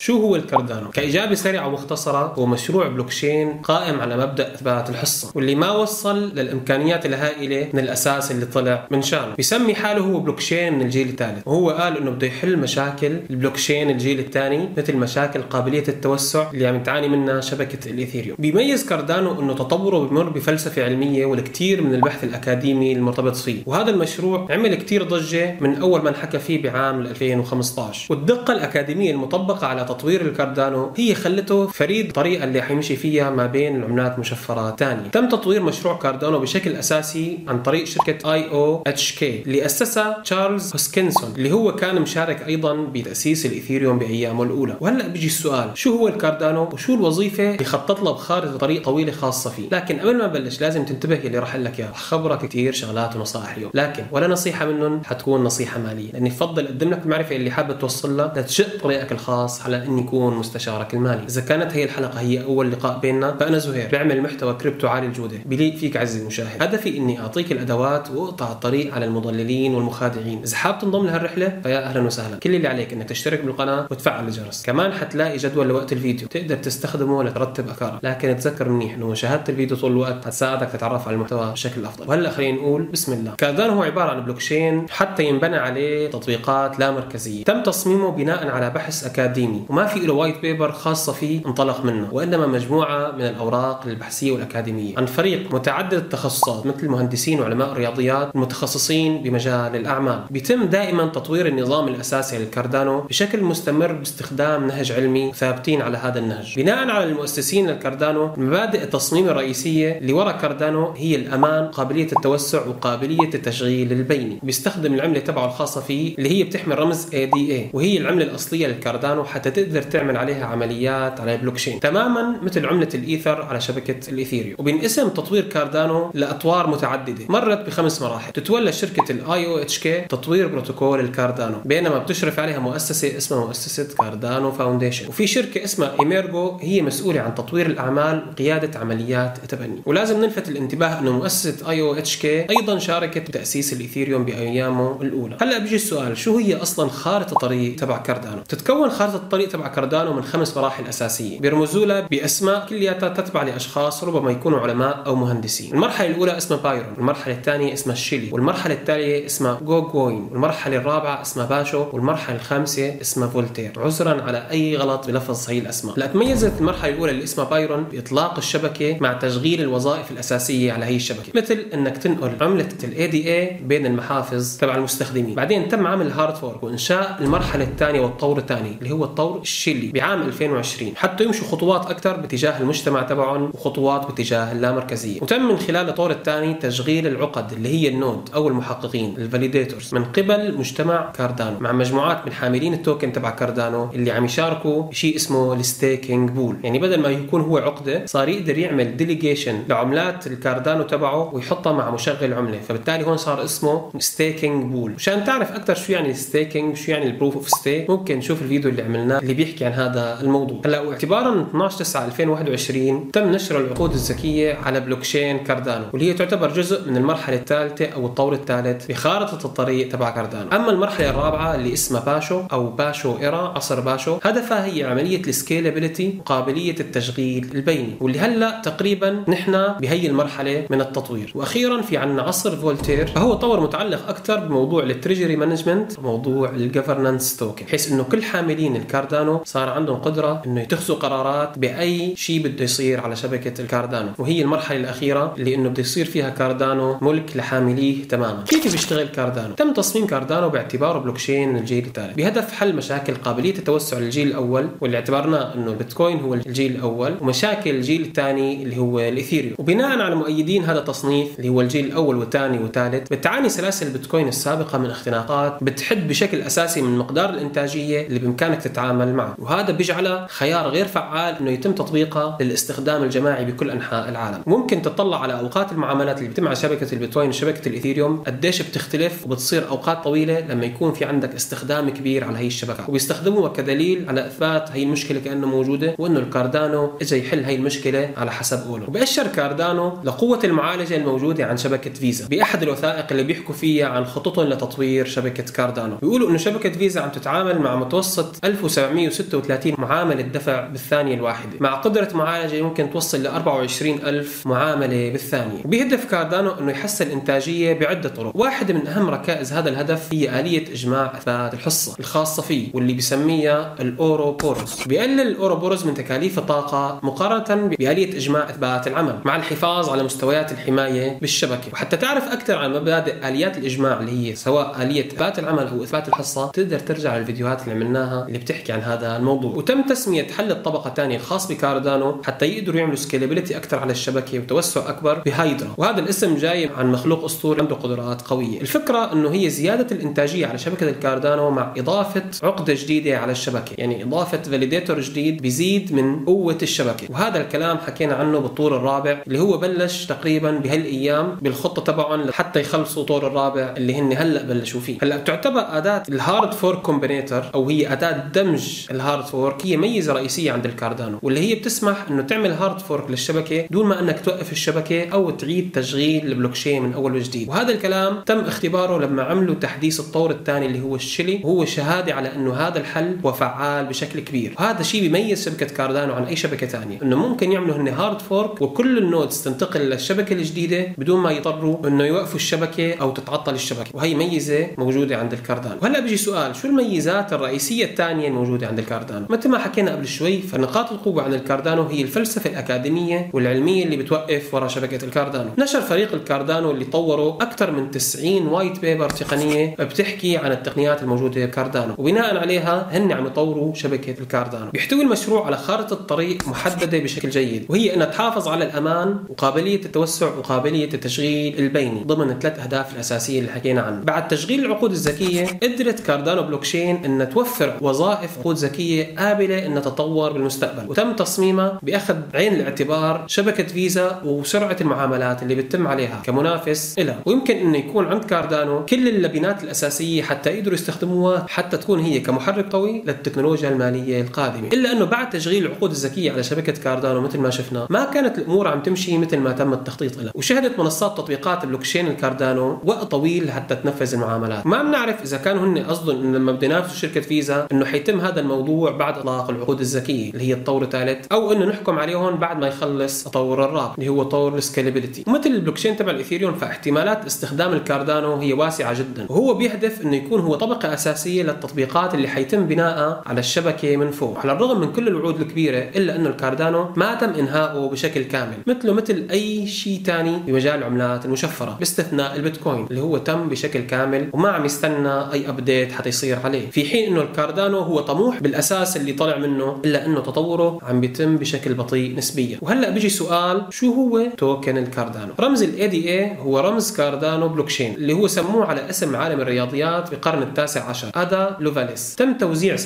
شو هو الكاردانو؟ كإجابة سريعة ومختصرة هو مشروع بلوكشين قائم على مبدأ إثبات الحصة واللي ما وصل للإمكانيات الهائلة من الأساس اللي طلع من شانه. بيسمي حاله هو بلوكشين من الجيل الثالث وهو قال إنه بده يحل مشاكل البلوكشين الجيل الثاني مثل مشاكل قابلية التوسع اللي عم تعاني منها شبكة الإيثيريوم. بيميز كاردانو إنه تطوره بمر بفلسفة علمية والكثير من البحث الأكاديمي المرتبط فيه. وهذا المشروع عمل كثير ضجة من أول ما انحكى فيه بعام 2015 والدقة الأكاديمية المطبقة على تطوير الكاردانو هي خلته فريد الطريقة اللي حيمشي فيها ما بين العملات مشفرات ثانية تم تطوير مشروع كاردانو بشكل أساسي عن طريق شركة IOHK اللي أسسها تشارلز هوسكنسون اللي هو كان مشارك أيضا بتأسيس الإيثيريوم بأيامه الأولى. وهلأ بيجي السؤال شو هو الكاردانو وشو الوظيفة اللي خطط لها بخارطه طريق طويلة خاصة فيه؟ لكن قبل ما نبلش لازم تنتبه يلي راح أقول لك اياه خبرك كثير شغلات ونصائح اليوم. لكن ولا نصيحة منهم حتكون نصيحة مالية. لأني بفضل أقدم لك المعرفه اللي حابب توصل لها لتشق طريقك الخاص على اني يكون مستشارك المالي. إذا كانت هي الحلقة هي أول لقاء بيننا فأنا زهير. بعمل محتوى كريبتو عالي الجودة. بليق فيك عزيزي المشاهد. هدفي إني أعطيك الأدوات وأقطع الطريق على المضللين والمخادعين. إذا حاب تنضم لهالرحلة فيا أهلا وسهلا. كل اللي عليك إنك تشترك بالقناة وتفعل الجرس. كمان حتلاقي جدول لوقت الفيديو. تقدر تستخدمه لترتب أفكارك. لكن تذكر منيح إنه مشاهدة الفيديو طول الوقت حتساعدك تتعرف على المحتوى بشكل أفضل. وهلأ خلينا نقول بسم الله. كاردانو هو عبارة عن بلوكشين حتى ينبنى عليه تطبيقات لا مركزية. تم تصميمه بناء على بحث أكاديمي. وما في له white paper خاصة فيه انطلق منه وإنما مجموعة من الأوراق البحثية والأكاديمية. عن فريق متعدد التخصصات مثل المهندسين وعلماء الرياضيات المتخصصين بمجال الأعمال. بيتم دائما تطوير النظام الأساسي للكاردانو بشكل مستمر باستخدام نهج علمي ثابتين على هذا النهج. بناء على المؤسسين للكاردانو مبادئ التصميم الرئيسية اللي وراء كاردانو هي الأمان قابلية التوسع وقابلية التشغيل البيني. بيستخدم العملة تبعه الخاصة فيه اللي هي بتحمل رمز ADA وهي العملة الأصلية للكاردانو حتى تقدر تعمل عليها عمليات على البلوكشين تماما مثل عملة الإيثر على شبكة الإيثيريوم. وبينقسم تطوير كاردانو لأطوار متعددة. مرت بخمس مراحل. تتولى شركة ال IOHK تطوير بروتوكول الكاردانو. بينما بتشرف عليها مؤسسة اسمها مؤسسة كاردانو foundation. وفي شركة اسمها إيميرجو هي مسؤولة عن تطوير الأعمال وقيادة عمليات التبني ولازم نلفت الانتباه أنه مؤسسة IOHK أيضا شاركت بتأسيس الإيثيريوم بأيامه الأولى. هلأ بيجي السؤال شو هي أصلا خارطة طريق تبع كاردانو؟ تتكون خارطة الطريق تبع كاردانو من خمس مراحل أساسية. بيرمزوا لها بأسماء كلياتها تتبع لأشخاص ربما يكونوا علماء أو مهندسين. المرحلة الأولى اسمها بايرون المرحلة الثانية اسمها الشيلي والمرحلة الثالثه اسمها جوجوين والمرحلة الرابعة اسمها باشو والمرحلة الخامسة اسمها فولتير. عذرا على أي غلط بلفظ هي الأسماء. تميزت المرحلة الأولى اللي اسمها بايرون بإطلاق الشبكة مع تشغيل الوظائف الأساسية على هي الشبكة مثل إنك تنقل عملة ال ADA بين المحافظ تبع المستخدمين. بعدين تم عمل hard fork وإنشاء المرحلة الثانية والطور الثاني اللي هو الطور الشيلي بعام 2020 حتى يمشوا خطوات أكثر باتجاه المجتمع تبعهم وخطوات باتجاه اللامركزية. وتم من خلال الطور الثاني تشغيل العقد اللي هي ال node أو المحققين ال validators من قبل مجتمع كاردانو مع مجموعات من حاملين ال token تبع كاردانو اللي عم يشاركوا بشيء اسمه ال staking pool. يعني بدل ما يكون هو عقدة صار يقدر يعمل delegation لعملات الكاردانو تبعه ويحطها مع مشغل عملة. فبالتالي هون صار اسمه staking pool. مشان تعرف أكثر شو يعني ال staking شو يعني ال proof of stake ممكن نشوف الفيديو اللي عملناه اللي بيحكي عن هذا الموضوع. هلا واعتبارا من 12 9 2021 تم نشر العقود الذكية على بلوكشين كاردانو واللي هي تعتبر جزء من المرحلة الثالثة أو الطور الثالث بخارطة الطريق تبع كاردانو أما المرحلة الرابعة اللي اسمها باشو أو باشو era عصر باشو هدفها هي عملية ال scalability وقابلية التشغيل البيني واللي هلا تقريبا نحن بهي المرحلة من التطوير. وأخيرا في عندنا عصر فولتير فهو طور متعلق أكثر بموضوع ال treasury management وموضوع ال governance token بحيث إنه كل حاملين الكاردانو صار عندهم قدرة إنه يتخذوا قرارات بأي شيء بده يصير على شبكة الكاردانو. وهي المرحلة الأخيرة اللي إنه بده يصير فيها كاردانو ملك لحامليه تماما. كيف بيشتغل كاردانو؟ تم تصميم كاردانو باعتباره بلوكشين الجيل الثالث. بهدف حل مشاكل قابلية التوسع للجيل الأول واللي اعتبرناه إنه البيتكوين هو الجيل الأول ومشاكل الجيل الثاني اللي هو الإيثيريوم. وبناء على مؤيدين هذا التصنيف اللي هو الجيل الأول والثاني والثالث بتعاني سلاسل البيتكوين السابقة من اختناقات بتحد بشكل أساسي من مقدار الإنتاجية اللي بإمكانك تتعامل معه. وهذا بيجعله خيار غير فعال إنه يتم تطبيقه للاستخدام الجماعي بكل أنحاء العالم. ممكن تطلع على أوقات المعاملات اللي بتتم على شبكة البيتكوين وشبكة الإيثيريوم قديش بتختلف وبتصير أوقات طويلة لما يكون في عندك استخدام كبير على هي الشبكه وبيستخدموها كدليل على إثبات هي المشكلة كانت موجودة وإنه الكاردانو اجى يحل هي المشكلة على حسب قوله وبأشر كاردانو لقوة المعالجة الموجودة عن شبكة فيزا. بأحد الوثائق اللي بيحكوا فيها عن خططهم لتطوير شبكة كاردانو. بيقولوا إنه شبكة فيزا عم تتعامل مع متوسط 736 معاملة دفع بالثانية الواحدة. مع قدرة معالجة ممكن توصل ل 24 ألف معاملة بالثانية. وبيهدف كاردانو إنه يحسن الانتاجيه بعدة طرق. واحدة من أهم ركائز هذا الهدف هي آلية إجماع أثبات الحصة الخاصة فيه واللي بيسميها ال Ouroboros. بيقلل ال Ouroboros من تكاليف الطاقة مقارنة بآلية إجماع أثبات العمل مع الحفاظ على مستويات الحماية بالشبكة. وحتى تعرف أكثر عن مبادئ آليات الإجماع اللي هي سواء آلية إثبات العمل أو إثبات الحصة تقدر ترجع للفيديوهات اللي عملناها اللي بتحكي عن هذا الموضوع. وتم تسمية حل الطبقة الثانية الخاص بكاردانو حتى يقدروا يعملوا scalability أكثر على الشبكة وتوسع أكبر بهايدرا. وهذا الاسم جاي عن مخلوق اسطوري عنده قدرات قوية. الفكرة إنه هي زيادة الإنتاجية على شبكة الكاردانو مع إضافة عقدة جديدة على الشبكة. يعني إضافة validator جديد بيزيد من قوة الشبكة. وهذا الكلام حكينا عنه بالطور الرابع اللي هو بلش تقريبا بهالأيام بالخطة تبعهم حتى يخلصوا طور الرابع اللي هن هلأ بلشوا فيه. هلأ تعتبر أداة ال hard fork combinator أو هي أداة دمج ال hard fork هي ميزة رئيسية عند الكاردانو واللي هي بتسمح إنه تعمل hard fork للشبكة دون ما إنك توقف الشبكة أو تعيد تشغيل البلوكشين من أول وجديد. وهذا الكلام تم اختباره لما عملوا تحديث الطور الثاني اللي هو ال Shelley وهو شهادة على إنه هذا الحل هو فعال بشكل كبير. وهذا شيء بيميز شبكة كاردانو عن أي شبكة ثانية إنه ممكن يعملوا هن hard fork وكل ال nodes تنتقل للشبكه الجديدة بدون ما يضطروا إنه يوقفوا الشبكة أو تتعطل الشبكة. وهي ميزة موجودة عند الكاردانو. وهلأ بيجي سؤال شو الميزات الرئيسية الثانية الموجودة؟ عند الكاردانو. مثل ما حكينا قبل شوي فنقاط القوة عند الكاردانو هي الفلسفة الأكاديمية والعلمية اللي بتوقف ورا شبكة الكاردانو. نشر فريق الكاردانو اللي طوروا أكثر من 90 white paper تقنية بتحكي عن التقنيات الموجودة بكاردانو. وبناء عليها هن عم يطوروا شبكة الكاردانو. بيحتوي المشروع على خارطة طريق محددة بشكل جيد وهي إنها تحافظ على الأمان وقابلية التوسع وقابلية التشغيل البيني ضمن الثلاث أهداف الأساسية اللي حكينا عنها. بعد تشغيل العقود الذكية قدرت كاردانو بلوكشين إنها توفر وظائف عقود ذكيه قابلة إنها تتطور بالمستقبل. وتم تصميمها بأخذ بعين الاعتبار شبكة فيزا وسرعة المعاملات اللي بتتم عليها كمنافس لها ويمكن إنه يكون عند كاردانو كل اللبنات الأساسية حتى يقدروا يستخدموها حتى تكون هي كمحرك قوي للتكنولوجيا المالية القادمة. إلا إنه بعد تشغيل العقود الذكيه على شبكة كاردانو مثل ما شفنا ما كانت الأمور عم تمشي مثل ما تم التخطيط لها وشهدت منصات تطبيقات بلوكشين الكاردانو وقت طويل حتى تنفذ المعاملات. ما بنعرف إذا كانوا هن قصدهم انه لما بده ينافسوا شركة فيزا إنه حيتم هذا الموضوع بعد إطلاق العقود الذكية اللي هي الطور الثالث أو إنه نحكم عليهم بعد ما يخلص الطور الرابع اللي هو طور ال scalability ومثل البلوكشين تبع الإثيريوم فاحتمالات استخدام الكاردانو هي واسعة جدا. وهو بيهدف إنه يكون هو طبقة أساسية للتطبيقات اللي حيتم بنائها على الشبكة من فوق. على الرغم من كل الوعود الكبيرة إلا انه الكاردانو ما تم انهائه بشكل كامل. مثله مثل أي شيء ثاني بمجال العملات المشفرة باستثناء البيتكوين اللي هو تم بشكل كامل وما عم يستنى أي update حتى يصير عليه. في حين إنه الكاردانو هو طموح بالأساس اللي طلع منه إلا إنه تطوره عم بيتم بشكل بطيء نسبيا. وهلأ بيجي سؤال شو هو token الكاردانو؟ رمز ال ADA هو رمز كاردانو بلوكشين اللي هو سموه على اسم عالم الرياضيات بالقرن التاسع عشر ادا لوفليس تم توزيع 57.6%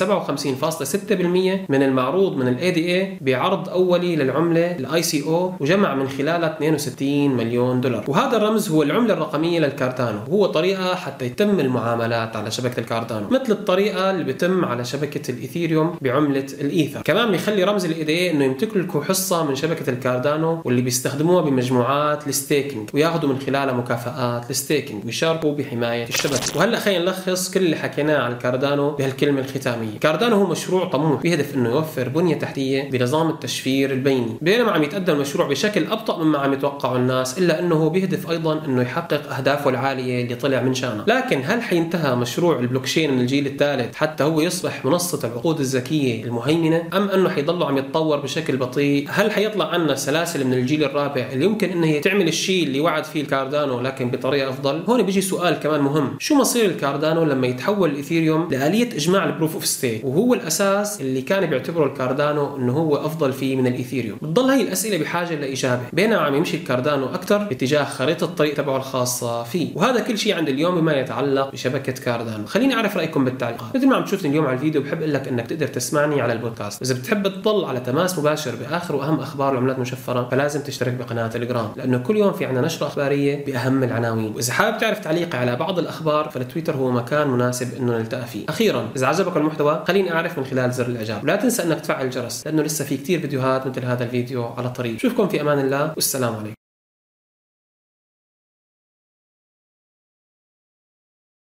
من المعروض من ال ADA بعرض أولي للعملة ال ICO وجمع من خلالها 62 مليون دولار. وهذا الرمز هو العملة الرقمية للكاردانو. وهو طريقة حتى يتم المعاملات على شبكة الكاردانو. مثل الطريقة اللي بتم على شبكة الإيثيريوم بعملة الإيثر. كمان بيخلي رمز ال ADA إنه يمتلكوا حصة من شبكة الكاردانو واللي بيستخدموها بمجموعات ال staking وياخذوا من خلالها مكافآت ال staking ويشاركوا بحماية الشبكة. وهلأ خلينا نلخص كل اللي حكيناه عن الكاردانو بهالكلمة الختامية. كاردانو هو مشروع طموح بيهدف إنه يوفر بنية تحتية بنظام التشغيل البيني. بينما عم يتقدم المشروع بشكل أبطأ مما عم يتوقعه الناس إلا إنه هو بيهدف أيضا إنه يحقق أهدافه العالية اللي طلع من شانها لكن هل حينتهى مشروع البلوكشين من الجيل الثالث حتى هو يصبح منصة العقود الذكيه المهيمنة أم أنه حيضله عم يتطور بشكل بطيء؟ هل حيطلع عنا سلاسل من الجيل الرابع اللي يمكن إنها هي تعمل الشيء اللي وعد فيه الكاردانو لكن بطريقة أفضل؟ هون بيجي سؤال كمان مهم. شو مصير الكاردانو لما يتحول الايثيريوم لآلية إجماع ال proof of stake وهو الأساس اللي كان بيعتبره الكاردانو إنه هو أفضل فيه من الإيثيريوم. بتضل هي الأسئلة بحاجة لإجابة. بينما عم يمشي الكاردانو أكثر باتجاه خريطة الطريق تبعه الخاصة فيه. وهذا كل شيء عندي اليوم بما يتعلق بشبكة كاردانو. خليني أعرف رأيكم بالتعليقات. مثل ما عم تشوفني اليوم على الفيديو بحب أقول لك إنك تقدر تسمعني على البودكاست. إذا بتحب تضل على تماس مباشر بآخر وأهم أخبار العملات المشفره فلازم تشترك بقناة تليجرام لأنه كل يوم في عندنا نشرة أخبارية بأهم العناوين. وإذا حابب تعرف تعليقي على بعض الأخبار فالتويتر هو مكان مناسب إنه نلتقى فيه. أخيرا إذا عجبك المحتوى خليني أعرف من خلال زر الإعجاب. ولا تنسى إنك تفعل الجرس لأنه لسه في كثير فيديوهات مثل هذا الفيديو على الطريق. شوفكم في أمان الله والسلام عليكم.